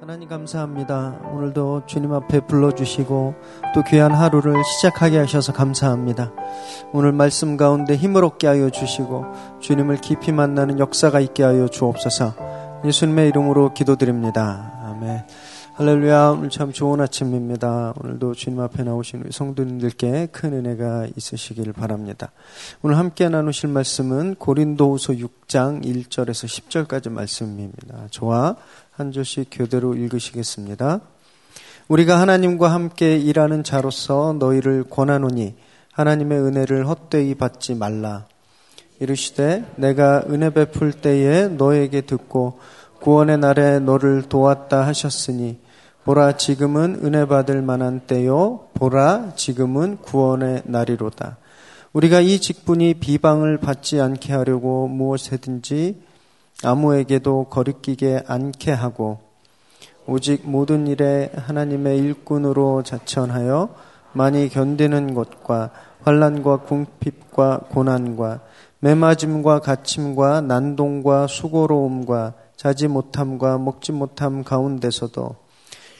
하나님 감사합니다. 오늘도 주님 앞에 불러주시고 또 귀한 하루를 시작하게 하셔서 감사합니다. 오늘 말씀 가운데 힘을 얻게 하여 주시고 주님을 깊이 만나는 역사가 있게 하여 주옵소서 예수님의 이름으로 기도드립니다. 아멘. 할렐루야. 오늘 참 좋은 아침입니다. 오늘도 주님 앞에 나오신 우리 성도님들께 큰 은혜가 있으시기를 바랍니다. 오늘 함께 나누실 말씀은 고린도후서 6장 1절에서 10절까지 말씀입니다. 저와 한 절씩 교대로 읽으시겠습니다. 우리가 하나님과 함께 일하는 자로서 너희를 권하노니 하나님의 은혜를 헛되이 받지 말라. 이르시되 내가 은혜 베풀 때에 너에게 듣고 구원의 날에 너를 도왔다 하셨으니 보라 지금은 은혜 받을 만한 때요 보라 지금은 구원의 날이로다. 우리가 이 직분이 비방을 받지 않게 하려고 무엇이든지 아무에게도 거리끼게 않게 하고 오직 모든 일에 하나님의 일꾼으로 자천하여 많이 견디는 것과 환란과 궁핍과 고난과 매맞음과 갇힘과 난동과 수고로움과 자지 못함과 먹지 못함 가운데서도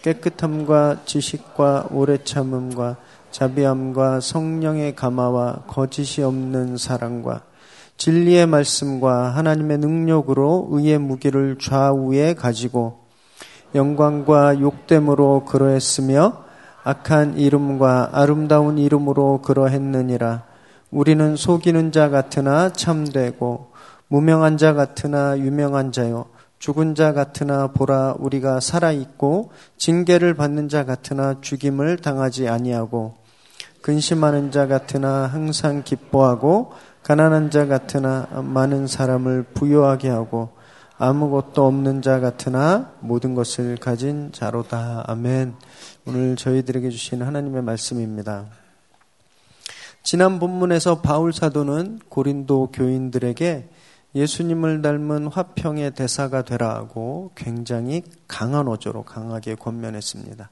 깨끗함과 지식과 오래 참음과 자비함과 성령의 감화와 거짓이 없는 사랑과 진리의 말씀과 하나님의 능력으로 의의 무기를 좌우에 가지고 영광과 욕됨으로 그러했으며 악한 이름과 아름다운 이름으로 그러했느니라. 우리는 속이는 자 같으나 참되고 무명한 자 같으나 유명한 자요. 죽은 자 같으나 보라 우리가 살아 있고 징계를 받는 자 같으나 죽임을 당하지 아니하고 근심하는 자 같으나 항상 기뻐하고 가난한 자 같으나 많은 사람을 부유하게 하고 아무것도 없는 자 같으나 모든 것을 가진 자로다. 아멘. 오늘 저희들에게 주신 하나님의 말씀입니다. 지난 본문에서 바울 사도는 고린도 교인들에게 예수님을 닮은 화평의 대사가 되라고 굉장히 강한 어조로 강하게 권면했습니다.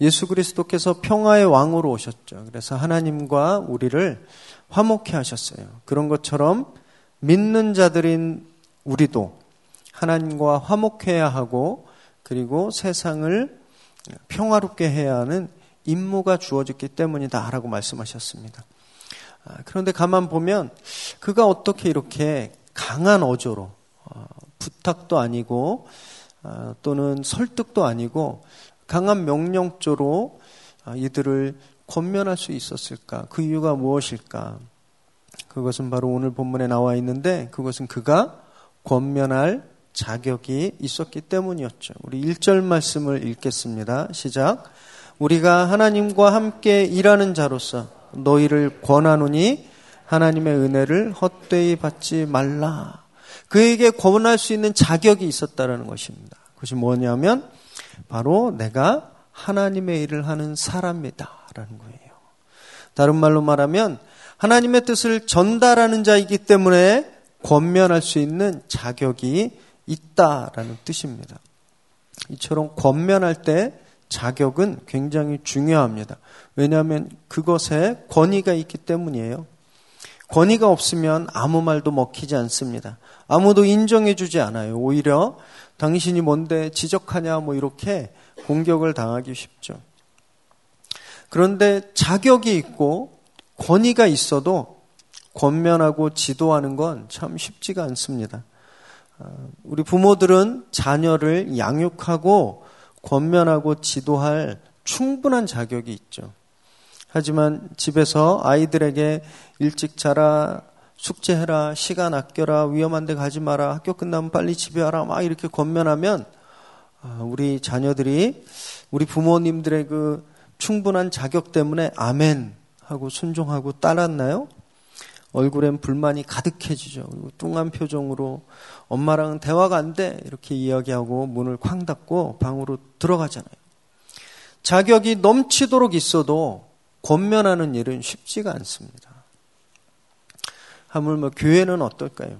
예수 그리스도께서 평화의 왕으로 오셨죠. 그래서 하나님과 우리를 화목해 하셨어요. 그런 것처럼 믿는 자들인 우리도 하나님과 화목해야 하고 그리고 세상을 평화롭게 해야 하는 임무가 주어졌기 때문이다라고 말씀하셨습니다. 아, 그런데 가만 보면 그가 어떻게 이렇게 강한 어조로 어, 부탁도 아니고 어, 또는 설득도 아니고 강한 명령조로 아, 이들을 권면할 수 있었을까? 그 이유가 무엇일까? 그것은 바로 오늘 본문에 나와 있는데 그것은 그가 권면할 자격이 있었기 때문이었죠. 우리 1절 말씀을 읽겠습니다. 시작. 우리가 하나님과 함께 일하는 자로서 너희를 권하노니 하나님의 은혜를 헛되이 받지 말라. 그에게 권할 수 있는 자격이 있었다라는 것입니다. 그것이 뭐냐면 바로 내가 하나님의 일을 하는 사람이다라는 거예요. 다른 말로 말하면 하나님의 뜻을 전달하는 자이기 때문에 권면할 수 있는 자격이 있다라는 뜻입니다. 이처럼 권면할 때 자격은 굉장히 중요합니다. 왜냐하면 그것에 권위가 있기 때문이에요. 권위가 없으면 아무 말도 먹히지 않습니다. 아무도 인정해주지 않아요. 오히려 당신이 뭔데 지적하냐 뭐 이렇게 공격을 당하기 쉽죠. 그런데 자격이 있고 권위가 있어도 권면하고 지도하는 건 참 쉽지가 않습니다. 어, 우리 부모들은 자녀를 양육하고 권면하고 지도할 충분한 자격이 있죠. 하지만 집에서 아이들에게 일찍 자라, 숙제해라, 시간 아껴라, 위험한 데 가지 마라, 학교 끝나면 빨리 집에 와라, 막 이렇게 권면하면 어, 우리 자녀들이 우리 부모님들의 그 충분한 자격 때문에 아멘 하고 순종하고 따랐나요? 얼굴엔 불만이 가득해지죠. 그리고 뚱한 표정으로 엄마랑 은 대화가 안 돼. 이렇게 이야기하고 문을 쾅 닫고 방으로 들어가잖아요. 자격이 넘치도록 있어도 권면하는 일은 쉽지가 않습니다. 하물며 교회는 어떨까요?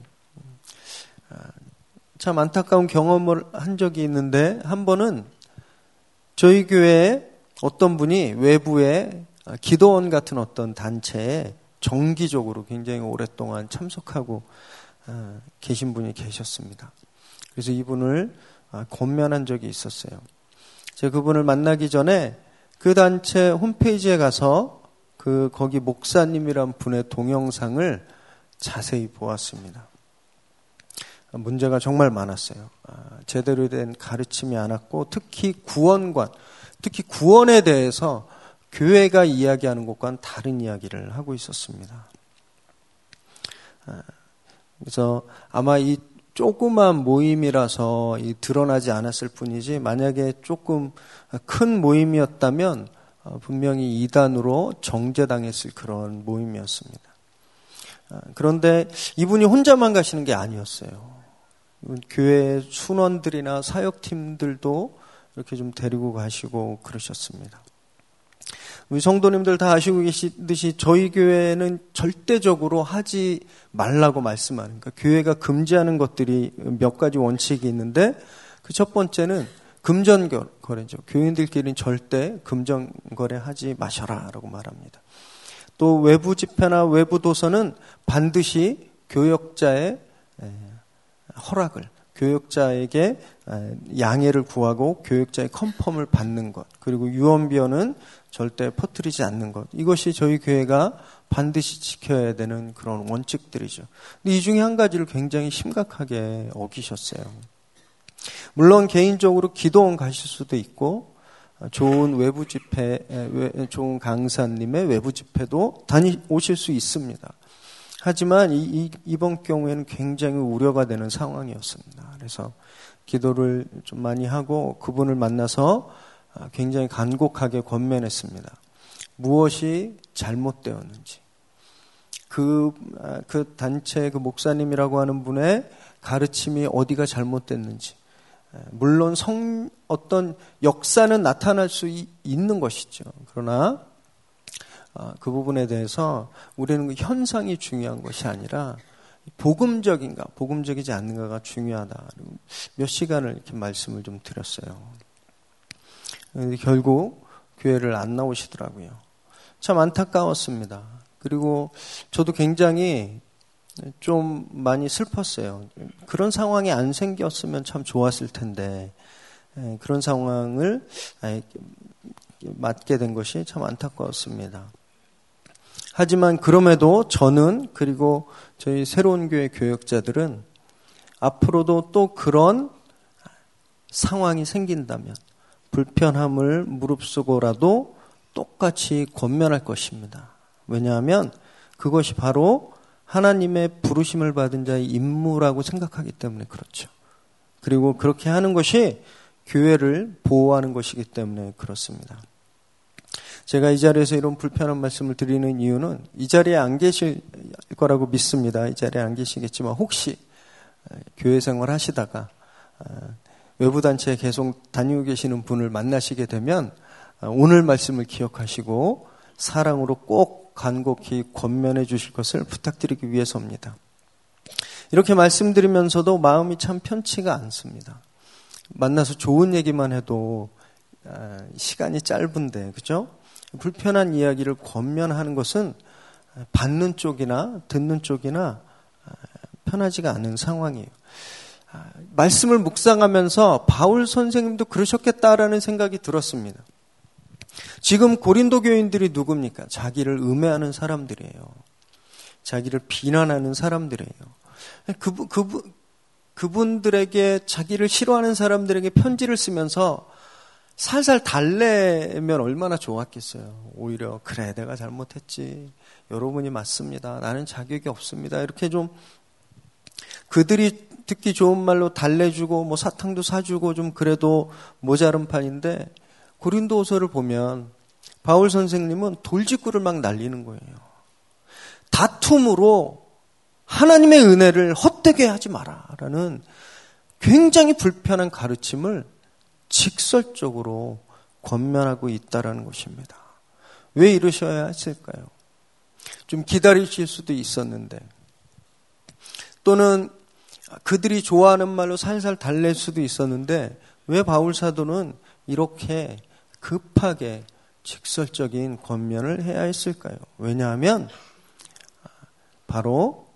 참 안타까운 경험을 한 적이 있는데 한 번은 저희 교회에 어떤 분이 외부에 기도원 같은 어떤 단체에 정기적으로 굉장히 오랫동안 참석하고 어, 계신 분이 계셨습니다. 그래서 이분을 아, 권면한 적이 있었어요. 제가 그분을 만나기 전에 그 단체 홈페이지에 가서 그 거기 목사님이란 분의 동영상을 자세히 보았습니다. 문제가 정말 많았어요. 아, 제대로 된 가르침이 않았고 특히 구원관, 특히 구원에 대해서 교회가 이야기하는 것과는 다른 이야기를 하고 있었습니다. 아, 그래서 아마 이 조그만 모임이라서 드러나지 않았을 뿐이지 만약에 조금 큰 모임이었다면 어, 분명히 이단으로 정제당했을 그런 모임이었습니다. 아, 그런데 이분이 혼자만 가시는 게 아니었어요. 교회 순원들이나 사역팀들도 이렇게 좀 데리고 가시고 그러셨습니다. 우리 성도님들 다 아시고 계시듯이 저희 교회는 절대적으로 하지 말라고 말씀하는 그러니까 교회가 금지하는 것들이 몇 가지 원칙이 있는데 그 첫 번째는 금전 거래죠. 교인들끼리는 절대 금전 거래하지 마셔라라고 말합니다. 또 외부 집회나 외부 도서는 반드시 교역자의 허락을 교역자에게 양해를 구하고 교역자의 컨펌을 받는 것 그리고 유언비어는 절대 퍼뜨리지 않는 것 이것이 저희 교회가 반드시 지켜야 되는 그런 원칙들이죠. 근데 이 중에 한 가지를 굉장히 심각하게 어기셨어요. 물론 개인적으로 기도원 가실 수도 있고 좋은 외부 집회, 좋은 강사님의 외부 집회도 다니오실 수 있습니다. 하지만 이, 이, 번 경우에는 굉장히 우려가 되는 상황이었습니다. 그래서 기도를 좀 많이 하고 그분을 만나서 아, 굉장히 간곡하게 권면했습니다. 무엇이 잘못되었는지. 그, 아, 그 단체 그 목사님이라고 하는 분의 가르침이 어디가 잘못됐는지. 물론 성, 어떤 역사는 나타날 수 있는 것이죠. 그러나 어, 그 부분에 대해서 우리는 그 현상이 중요한 것이 아니라 복음적인가, 복음적이지 않는가가 중요하다. 몇 시간을 이렇게 말씀을 좀 드렸어요. 결국 교회를 안 나오시더라고요. 참 안타까웠습니다. 그리고 저도 굉장히 좀 많이 슬펐어요. 그런 상황이 안 생겼으면 참 좋았을 텐데 예, 그런 상황을 맞게 된 것이 참 안타까웠습니다. 하지만 그럼에도 저는 그리고 저희 새로운 교회 교역자들은 앞으로도 또 그런 상황이 생긴다면 불편함을 무릅쓰고라도 똑같이 권면할 것입니다. 왜냐하면 그것이 바로 하나님의 부르심을 받은 자의 임무라고 생각하기 때문에 그렇죠. 그리고 그렇게 하는 것이 교회를 보호하는 것이기 때문에 그렇습니다. 제가 이 자리에서 이런 불편한 말씀을 드리는 이유는 이 자리에 안 계실 거라고 믿습니다. 이 자리에 안 계시겠지만 혹시 교회 생활 하시다가 외부 단체에 계속 다니고 계시는 분을 만나시게 되면 오늘 말씀을 기억하시고 사랑으로 꼭 간곡히 권면해 주실 것을 부탁드리기 위해서입니다. 이렇게 말씀드리면서도 마음이 참 편치가 않습니다. 만나서 좋은 얘기만 해도 시간이 짧은데, 그죠? 불편한 이야기를 권면하는 것은 받는 쪽이나 듣는 쪽이나 편하지가 않은 상황이에요. 말씀을 묵상하면서 바울 선생님도 그러셨겠다라는 생각이 들었습니다. 지금 고린도 교인들이 누굽니까? 자기를 음해하는 사람들이에요. 자기를 비난하는 사람들이에요. 그분, 그분, 그분들에게 자기를 싫어하는 사람들에게 편지를 쓰면서 살살 달래면 얼마나 좋았겠어요. 오히려 그래 내가 잘못했지. 여러분이 맞습니다. 나는 자격이 없습니다. 이렇게 좀 그들이 듣기 좋은 말로 달래주고 뭐 사탕도 사주고 좀 그래도 모자른 판인데 고린도서를 보면 바울 선생님은 돌직구를 막 날리는 거예요. 다툼으로 하나님의 은혜를 헛되게 하지 마라라는 굉장히 불편한 가르침을 직설적으로 권면하고 있다라는 것입니다. 왜 이러셔야 했을까요? 좀 기다리실 수도 있었는데 또는 그들이 좋아하는 말로 살살 달랠 수도 있었는데 왜 바울 사도는 이렇게 급하게 직설적인 권면을 해야 했을까요? 왜냐하면 바로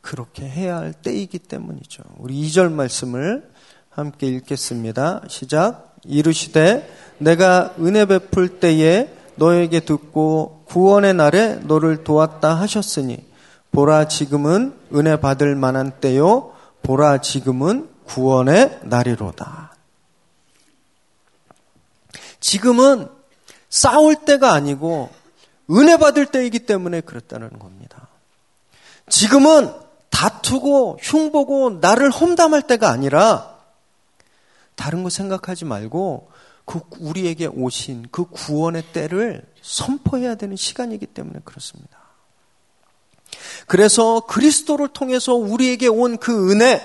그렇게 해야 할 때이기 때문이죠. 우리 2절 말씀을 함께 읽겠습니다. 시작. 이르시되 내가 은혜 베풀 때에 너에게 듣고 구원의 날에 너를 도왔다 하셨으니 보라 지금은 은혜 받을 만한 때요 보라 지금은 구원의 날이로다. 지금은 싸울 때가 아니고 은혜 받을 때이기 때문에 그렇다는 겁니다. 지금은 다투고 흉보고 나를 험담할 때가 아니라 다른 거 생각하지 말고 그 우리에게 오신 그 구원의 때를 선포해야 되는 시간이기 때문에 그렇습니다. 그래서 그리스도를 통해서 우리에게 온 그 은혜,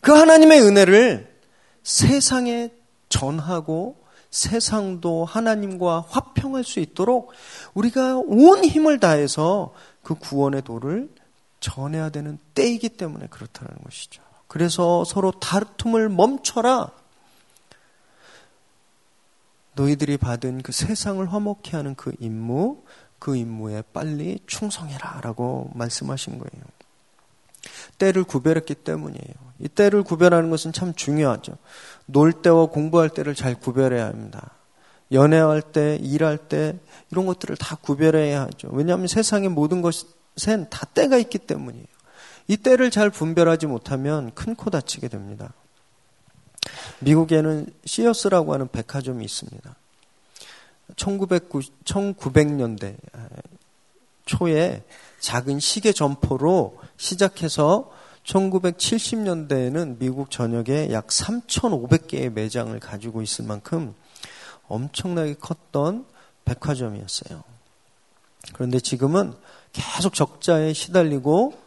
그 하나님의 은혜를 세상에 전하고 세상도 하나님과 화평할 수 있도록 우리가 온 힘을 다해서 그 구원의 도를 전해야 되는 때이기 때문에 그렇다는 것이죠. 그래서 서로 다툼을 멈춰라. 너희들이 받은 그 세상을 화목케 하는 그 임무, 그 임무에 빨리 충성해라. 라고 말씀하신 거예요. 때를 구별했기 때문이에요. 이 때를 구별하는 것은 참 중요하죠. 놀 때와 공부할 때를 잘 구별해야 합니다. 연애할 때, 일할 때, 이런 것들을 다 구별해야 하죠. 왜냐하면 세상의 모든 것엔 다 때가 있기 때문이에요. 이 때를 잘 분별하지 못하면 큰 코 다치게 됩니다. 미국에는 시어스라고 하는 백화점이 있습니다. 1900년대 초에 작은 시계 점포로 시작해서 1970년대에는 미국 전역에 약 3,500개의 매장을 가지고 있을 만큼 엄청나게 컸던 백화점이었어요. 그런데 지금은 계속 적자에 시달리고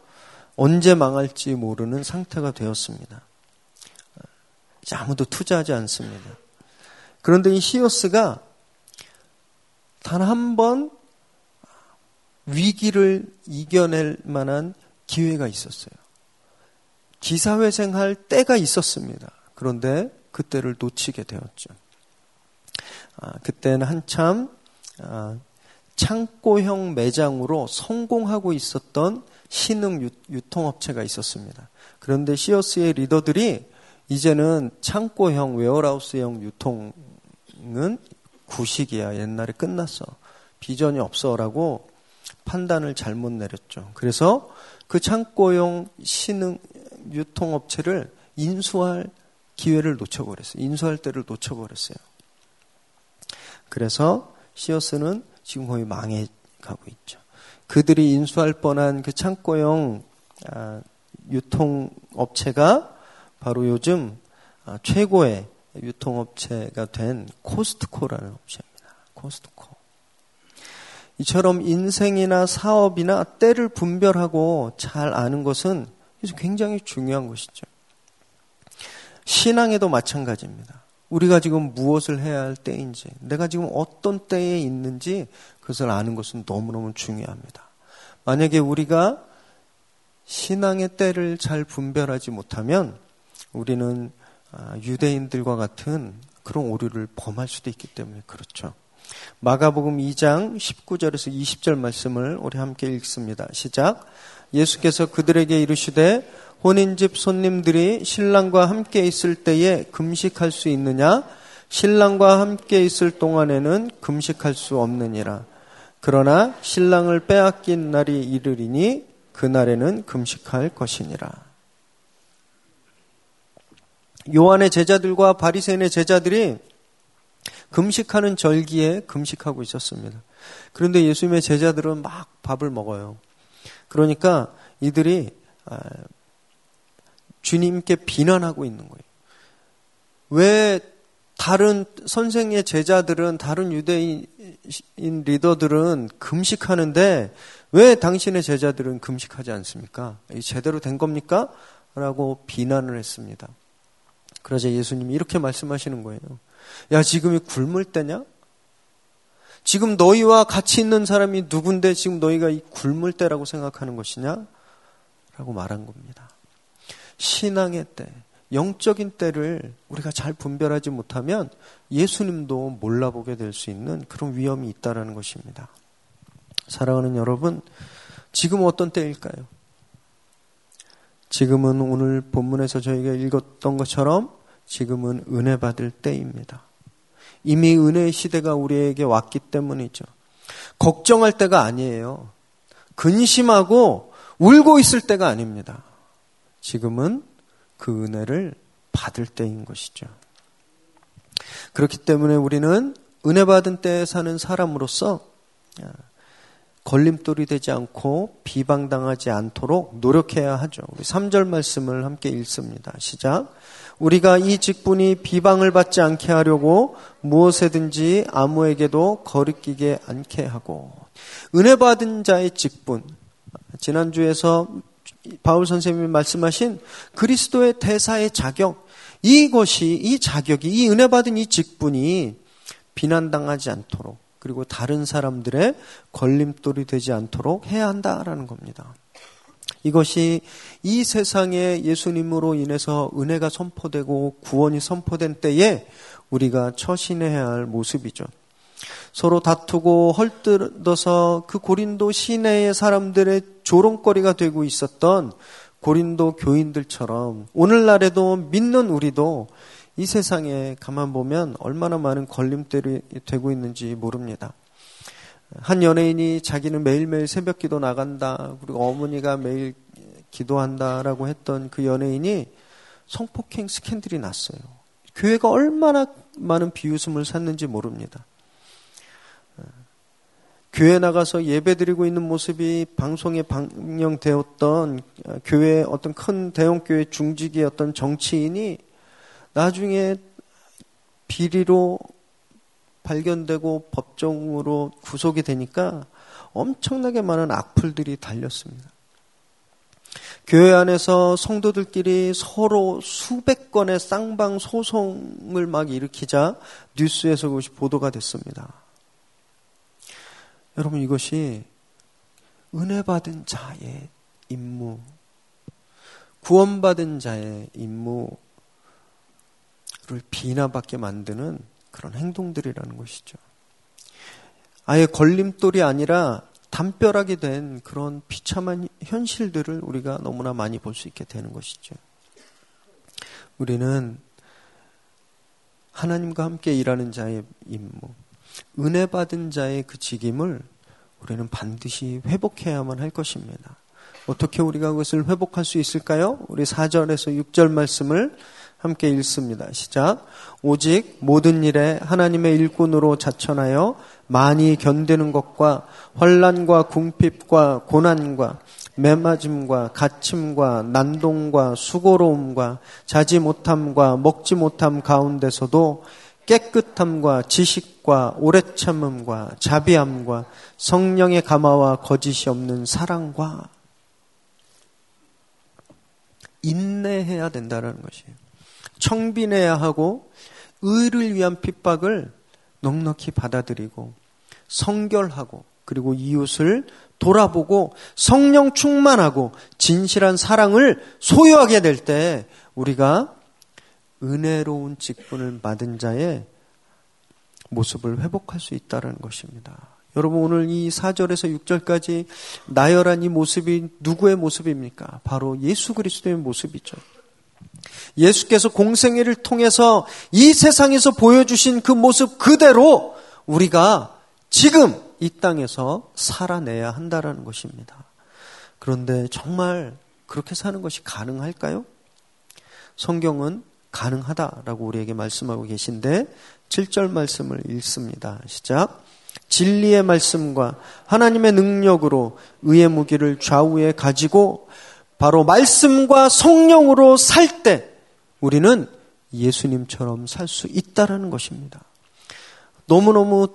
언제 망할지 모르는 상태가 되었습니다. 아무도 투자하지 않습니다. 그런데 이 시어스가 단 한 번 위기를 이겨낼 만한 기회가 있었어요. 기사회생할 때가 있었습니다. 그런데 그때를 놓치게 되었죠. 아, 그때는 한참 아, 창고형 매장으로 성공하고 있었던 신흥 유통업체가 있었습니다. 그런데 시어스의 리더들이 이제는 창고형 웨어라우스형 유통은 구식이야. 옛날에 끝났어. 비전이 없어라고 판단을 잘못 내렸죠. 그래서 그 창고용 신흥 유통업체를 인수할 기회를 놓쳐버렸어요. 인수할 때를 놓쳐버렸어요. 그래서 시어스는 지금 거의 망해가고 있죠. 그들이 인수할 뻔한 그 창고용 아, 유통업체가 바로 요즘 아, 최고의 유통업체가 된 코스트코라는 업체입니다. 코스트코. 이처럼 인생이나 사업이나 때를 분별하고 잘 아는 것은 굉장히 중요한 것이죠. 신앙에도 마찬가지입니다. 우리가 지금 무엇을 해야 할 때인지, 내가 지금 어떤 때에 있는지 그것을 아는 것은 너무너무 중요합니다. 만약에 우리가 신앙의 때를 잘 분별하지 못하면 우리는 아, 유대인들과 같은 그런 오류를 범할 수도 있기 때문에 그렇죠. 마가복음 2장 19절에서 20절 말씀을 우리 함께 읽습니다. 시작. 예수께서 그들에게 이르시되 혼인집 손님들이 신랑과 함께 있을 때에 금식할 수 있느냐? 신랑과 함께 있을 동안에는 금식할 수 없느니라. 그러나 신랑을 빼앗긴 날이 이르리니 그날에는 금식할 것이니라. 요한의 제자들과 바리새인의 제자들이 금식하는 절기에 금식하고 있었습니다. 그런데 예수님의 제자들은 막 밥을 먹어요. 그러니까 이들이 아, 주님께 비난하고 있는 거예요. 왜 다른 선생의 제자들은 다른 유대인 리더들은 금식하는데 왜 당신의 제자들은 금식하지 않습니까? 제대로 된 겁니까? 라고 비난을 했습니다. 그러자 예수님이 이렇게 말씀하시는 거예요. 야, 지금이 굶을 때냐? 지금 너희와 같이 있는 사람이 누군데 지금 너희가 이 굶을 때라고 생각하는 것이냐? 라고 말한 겁니다. 신앙의 때, 영적인 때를 우리가 잘 분별하지 못하면 예수님도 몰라보게 될 수 있는 그런 위험이 있다라는 것입니다. 사랑하는 여러분, 지금 어떤 때일까요? 지금은 오늘 본문에서 저희가 읽었던 것처럼 지금은 은혜 받을 때입니다. 이미 은혜의 시대가 우리에게 왔기 때문이죠. 걱정할 때가 아니에요. 근심하고 울고 있을 때가 아닙니다. 지금은 그 은혜를 받을 때인 것이죠. 그렇기 때문에 우리는 은혜 받은 때에 사는 사람으로서 걸림돌이 되지 않고 비방당하지 않도록 노력해야 하죠. 우리 3절 말씀을 함께 읽습니다. 시작. 우리가 이 직분이 비방을 받지 않게 하려고 무엇에든지 아무에게도 거리끼게 않게 하고 은혜 받은 자의 직분 지난주에서 바울 선생님이 말씀하신 그리스도의 대사의 자격 이것이 이 자격이 이 은혜 받은 이 직분이 비난당하지 않도록 그리고 다른 사람들의 걸림돌이 되지 않도록 해야 한다라는 겁니다. 이것이 이 세상에 예수님으로 인해서 은혜가 선포되고 구원이 선포된 때에 우리가 처신해야 할 모습이죠. 서로 다투고 헐뜯어서 그 고린도 시내의 사람들의 조롱거리가 되고 있었던 고린도 교인들처럼 오늘날에도 믿는 우리도 이 세상에 가만 보면 얼마나 많은 걸림돌이 되고 있는지 모릅니다. 한 연예인이 자기는 매일매일 새벽 기도 나간다. 그리고 어머니가 매일 기도한다라고 했던 그 연예인이 성폭행 스캔들이 났어요. 교회가 얼마나 많은 비웃음을 샀는지 모릅니다. 교회 나가서 예배 드리고 있는 모습이 방송에 방영되었던 교회 어떤 큰 대형 교회 중직이었던 정치인이 나중에 비리로 발견되고 법정으로 구속이 되니까 엄청나게 많은 악플들이 달렸습니다. 교회 안에서 성도들끼리 서로 수백 건의 쌍방 소송을 막 일으키자 뉴스에서 그것이 보도가 됐습니다. 여러분 이것이 은혜 받은 자의 임무, 구원받은 자의 임무를 비난받게 만드는 그런 행동들이라는 것이죠. 아예 걸림돌이 아니라 담벼락이 된 그런 비참한 현실들을 우리가 너무나 많이 볼 수 있게 되는 것이죠. 우리는 하나님과 함께 일하는 자의 임무, 은혜 받은 자의 그 직임을 우리는 반드시 회복해야만 할 것입니다. 어떻게 우리가 그것을 회복할 수 있을까요? 우리 4절에서 6절 말씀을 함께 읽습니다. 시작. 오직 모든 일에 하나님의 일꾼으로 자천하여 많이 견디는 것과 환란과 궁핍과 고난과 매맞음과 갇힘과 난동과 수고로움과 자지 못함과 먹지 못함 가운데서도 깨끗함과 지식과 오래 참음과 자비함과 성령의 감화와 거짓이 없는 사랑과 인내해야 된다는 것이에요. 청빈해야 하고 의를 위한 핍박을 넉넉히 받아들이고 성결하고 그리고 이웃을 돌아보고 성령 충만하고 진실한 사랑을 소유하게 될 때 우리가 은혜로운 직분을 받은 자의 모습을 회복할 수 있다는 것입니다. 여러분 오늘 이 4절에서 6절까지 나열한 이 모습이 누구의 모습입니까? 바로 예수 그리스도의 모습이죠. 예수께서 공생애를 통해서 이 세상에서 보여주신 그 모습 그대로 우리가 지금 이 땅에서 살아내야 한다라는 것입니다. 그런데 정말 그렇게 사는 것이 가능할까요? 성경은 가능하다라고 우리에게 말씀하고 계신데 7절 말씀을 읽습니다. 시작. 진리의 말씀과 하나님의 능력으로 의의 무기를 좌우에 가지고 바로 말씀과 성령으로 살 때 우리는 예수님처럼 살 수 있다라는 것입니다. 너무너무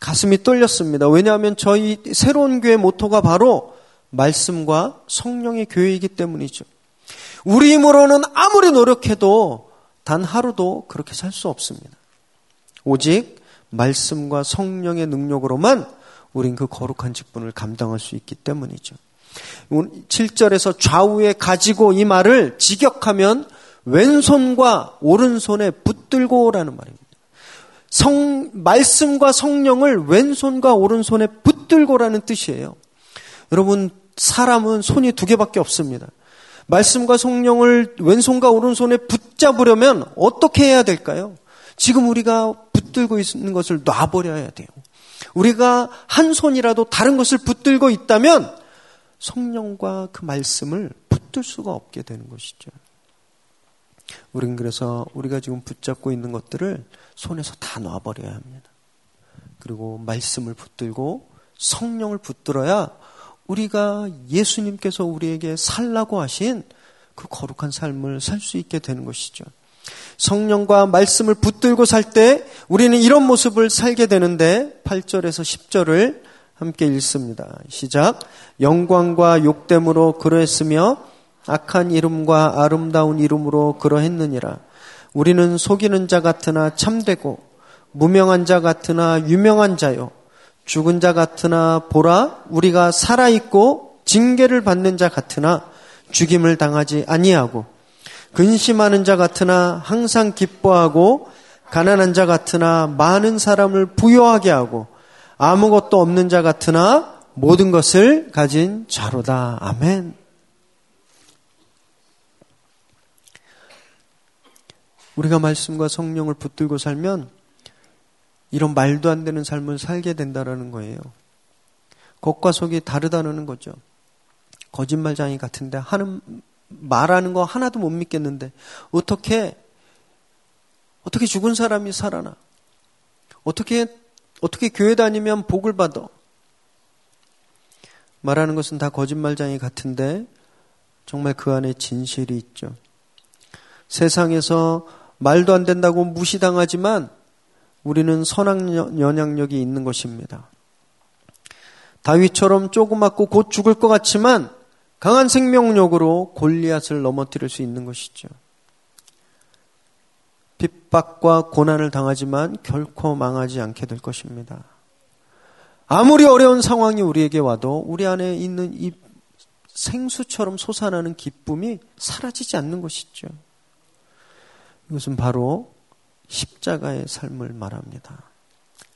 가슴이 떨렸습니다. 왜냐하면 저희 새로운 교회 모토가 바로 말씀과 성령의 교회이기 때문이죠. 우리 힘으로는 아무리 노력해도 단 하루도 그렇게 살 수 없습니다. 오직 말씀과 성령의 능력으로만 우린 그 거룩한 직분을 감당할 수 있기 때문이죠. 7절에서 좌우에 가지고 이 말을 직역하면 왼손과 오른손에 붙들고라는 말입니다. 성, 말씀과 성령을 왼손과 오른손에 붙들고라는 뜻이에요. 여러분, 사람은 손이 두 개밖에 없습니다. 말씀과 성령을 왼손과 오른손에 붙잡으려면 어떻게 해야 될까요? 지금 우리가 붙들고 있는 것을 놔버려야 돼요. 우리가 한 손이라도 다른 것을 붙들고 있다면 성령과 그 말씀을 붙들 수가 없게 되는 것이죠. 우린 그래서 우리가 지금 붙잡고 있는 것들을 손에서 다 놔버려야 합니다. 그리고 말씀을 붙들고 성령을 붙들어야 우리가 예수님께서 우리에게 살라고 하신 그 거룩한 삶을 살 수 있게 되는 것이죠. 성령과 말씀을 붙들고 살 때 우리는 이런 모습을 살게 되는데 8절에서 10절을 함께 읽습니다. 시작. 영광과 욕됨으로 그러했으며 악한 이름과 아름다운 이름으로 그러했느니라. 우리는 속이는 자 같으나 참되고 무명한 자 같으나 유명한 자요. 죽은 자 같으나 보라 우리가 살아 있고 징계를 받는 자 같으나 죽임을 당하지 아니하고 근심하는 자 같으나 항상 기뻐하고 가난한 자 같으나 많은 사람을 부여하게 하고 아무것도 없는 자 같으나 모든 것을 가진 자로다. 아멘. 우리가 말씀과 성령을 붙들고 살면 이런 말도 안 되는 삶을 살게 된다라는 거예요. 겉과 속이 다르다는 거죠. 거짓말장이 같은데 하는 말하는 거 하나도 못 믿겠는데 어떻게 어떻게 죽은 사람이 살아나? 어떻게 어떻게 교회 다니면 복을 받아? 말하는 것은 다 거짓말장이 같은데 정말 그 안에 진실이 있죠. 세상에서 말도 안 된다고 무시당하지만 우리는 선악 연약력이 있는 것입니다. 다윗처럼 조그맣고 곧 죽을 것 같지만 강한 생명력으로 골리앗을 넘어뜨릴 수 있는 것이죠. 핍박과 고난을 당하지만 결코 망하지 않게 될 것입니다. 아무리 어려운 상황이 우리에게 와도 우리 안에 있는 이 생수처럼 솟아나는 기쁨이 사라지지 않는 것이죠. 이것은 바로 십자가의 삶을 말합니다.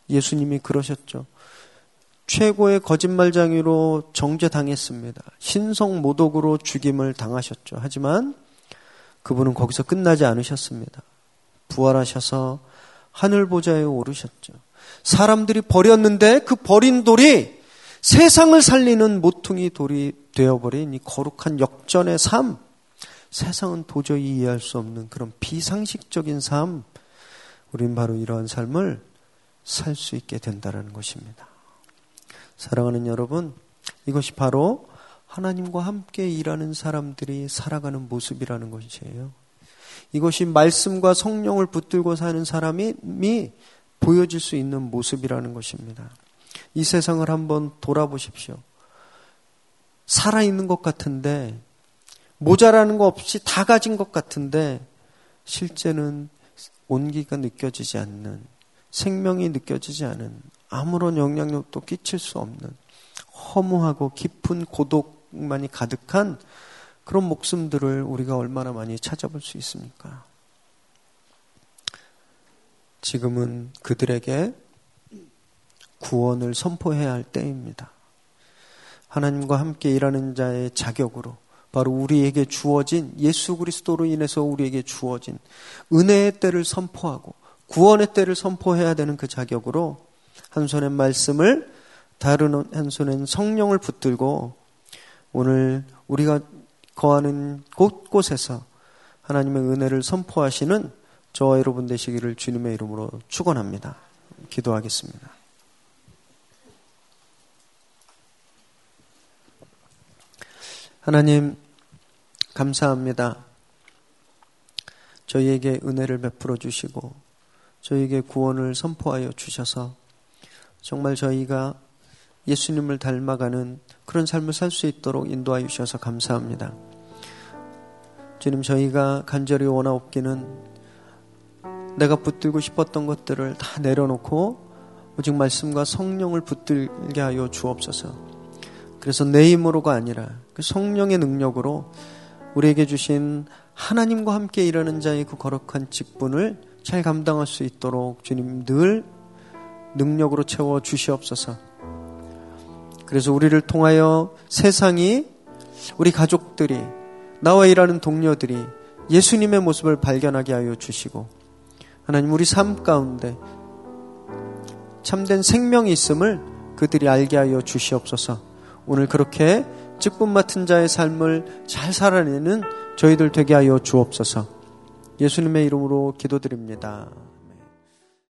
예수님이 그러셨죠. 최고의 거짓말장이로 정죄당했습니다. 신성 모독으로 죽임을 당하셨죠. 하지만 그분은 거기서 끝나지 않으셨습니다. 부활하셔서 하늘 보좌에 오르셨죠. 사람들이 버렸는데 그 버린 돌이 세상을 살리는 모퉁이 돌이 되어버린 이 거룩한 역전의 삶. 세상은 도저히 이해할 수 없는 그런 비상식적인 삶. 우린 바로 이러한 삶을 살 수 있게 된다는 것입니다. 사랑하는 여러분, 이것이 바로 하나님과 함께 일하는 사람들이 살아가는 모습이라는 것이에요. 이것이 말씀과 성령을 붙들고 사는 사람이 보여질 수 있는 모습이라는 것입니다. 이 세상을 한번 돌아보십시오. 살아있는 것 같은데, 모자라는 거 없이 다 가진 것 같은데, 실제는 온기가 느껴지지 않는, 생명이 느껴지지 않은, 아무런 영향력도 끼칠 수 없는, 허무하고 깊은 고독만이 가득한 그런 목숨들을 우리가 얼마나 많이 찾아볼 수 있습니까? 지금은 그들에게 구원을 선포해야 할 때입니다. 하나님과 함께 일하는 자의 자격으로 바로 우리에게 주어진 예수 그리스도로 인해서 우리에게 주어진 은혜의 때를 선포하고 구원의 때를 선포해야 되는 그 자격으로 한 손엔 말씀을 다른 한 손엔 성령을 붙들고 오늘 우리가 거하는 곳곳에서 하나님의 은혜를 선포하시는 저와 여러분 되시기를 주님의 이름으로 축원합니다. 기도하겠습니다. 하나님 감사합니다. 저희에게 은혜를 베풀어 주시고 저희에게 구원을 선포하여 주셔서 정말 저희가 예수님을 닮아가는 그런 삶을 살 수 있도록 인도하여 주셔서 감사합니다. 주님 저희가 간절히 원하옵기는 내가 붙들고 싶었던 것들을 다 내려놓고 오직 말씀과 성령을 붙들게 하여 주옵소서. 그래서 내 힘으로가 아니라 그 성령의 능력으로 우리에게 주신 하나님과 함께 일하는 자의 그 거룩한 직분을 잘 감당할 수 있도록 주님 늘 능력으로 채워 주시옵소서. 그래서 우리를 통하여 세상이 우리 가족들이 나와 일하는 동료들이 예수님의 모습을 발견하게 하여 주시고 하나님 우리 삶 가운데 참된 생명이 있음을 그들이 알게 하여 주시옵소서. 오늘 그렇게 직분 맡은 자의 삶을 잘 살아내는 저희들 되게 하여 주옵소서. 예수님의 이름으로 기도드립니다.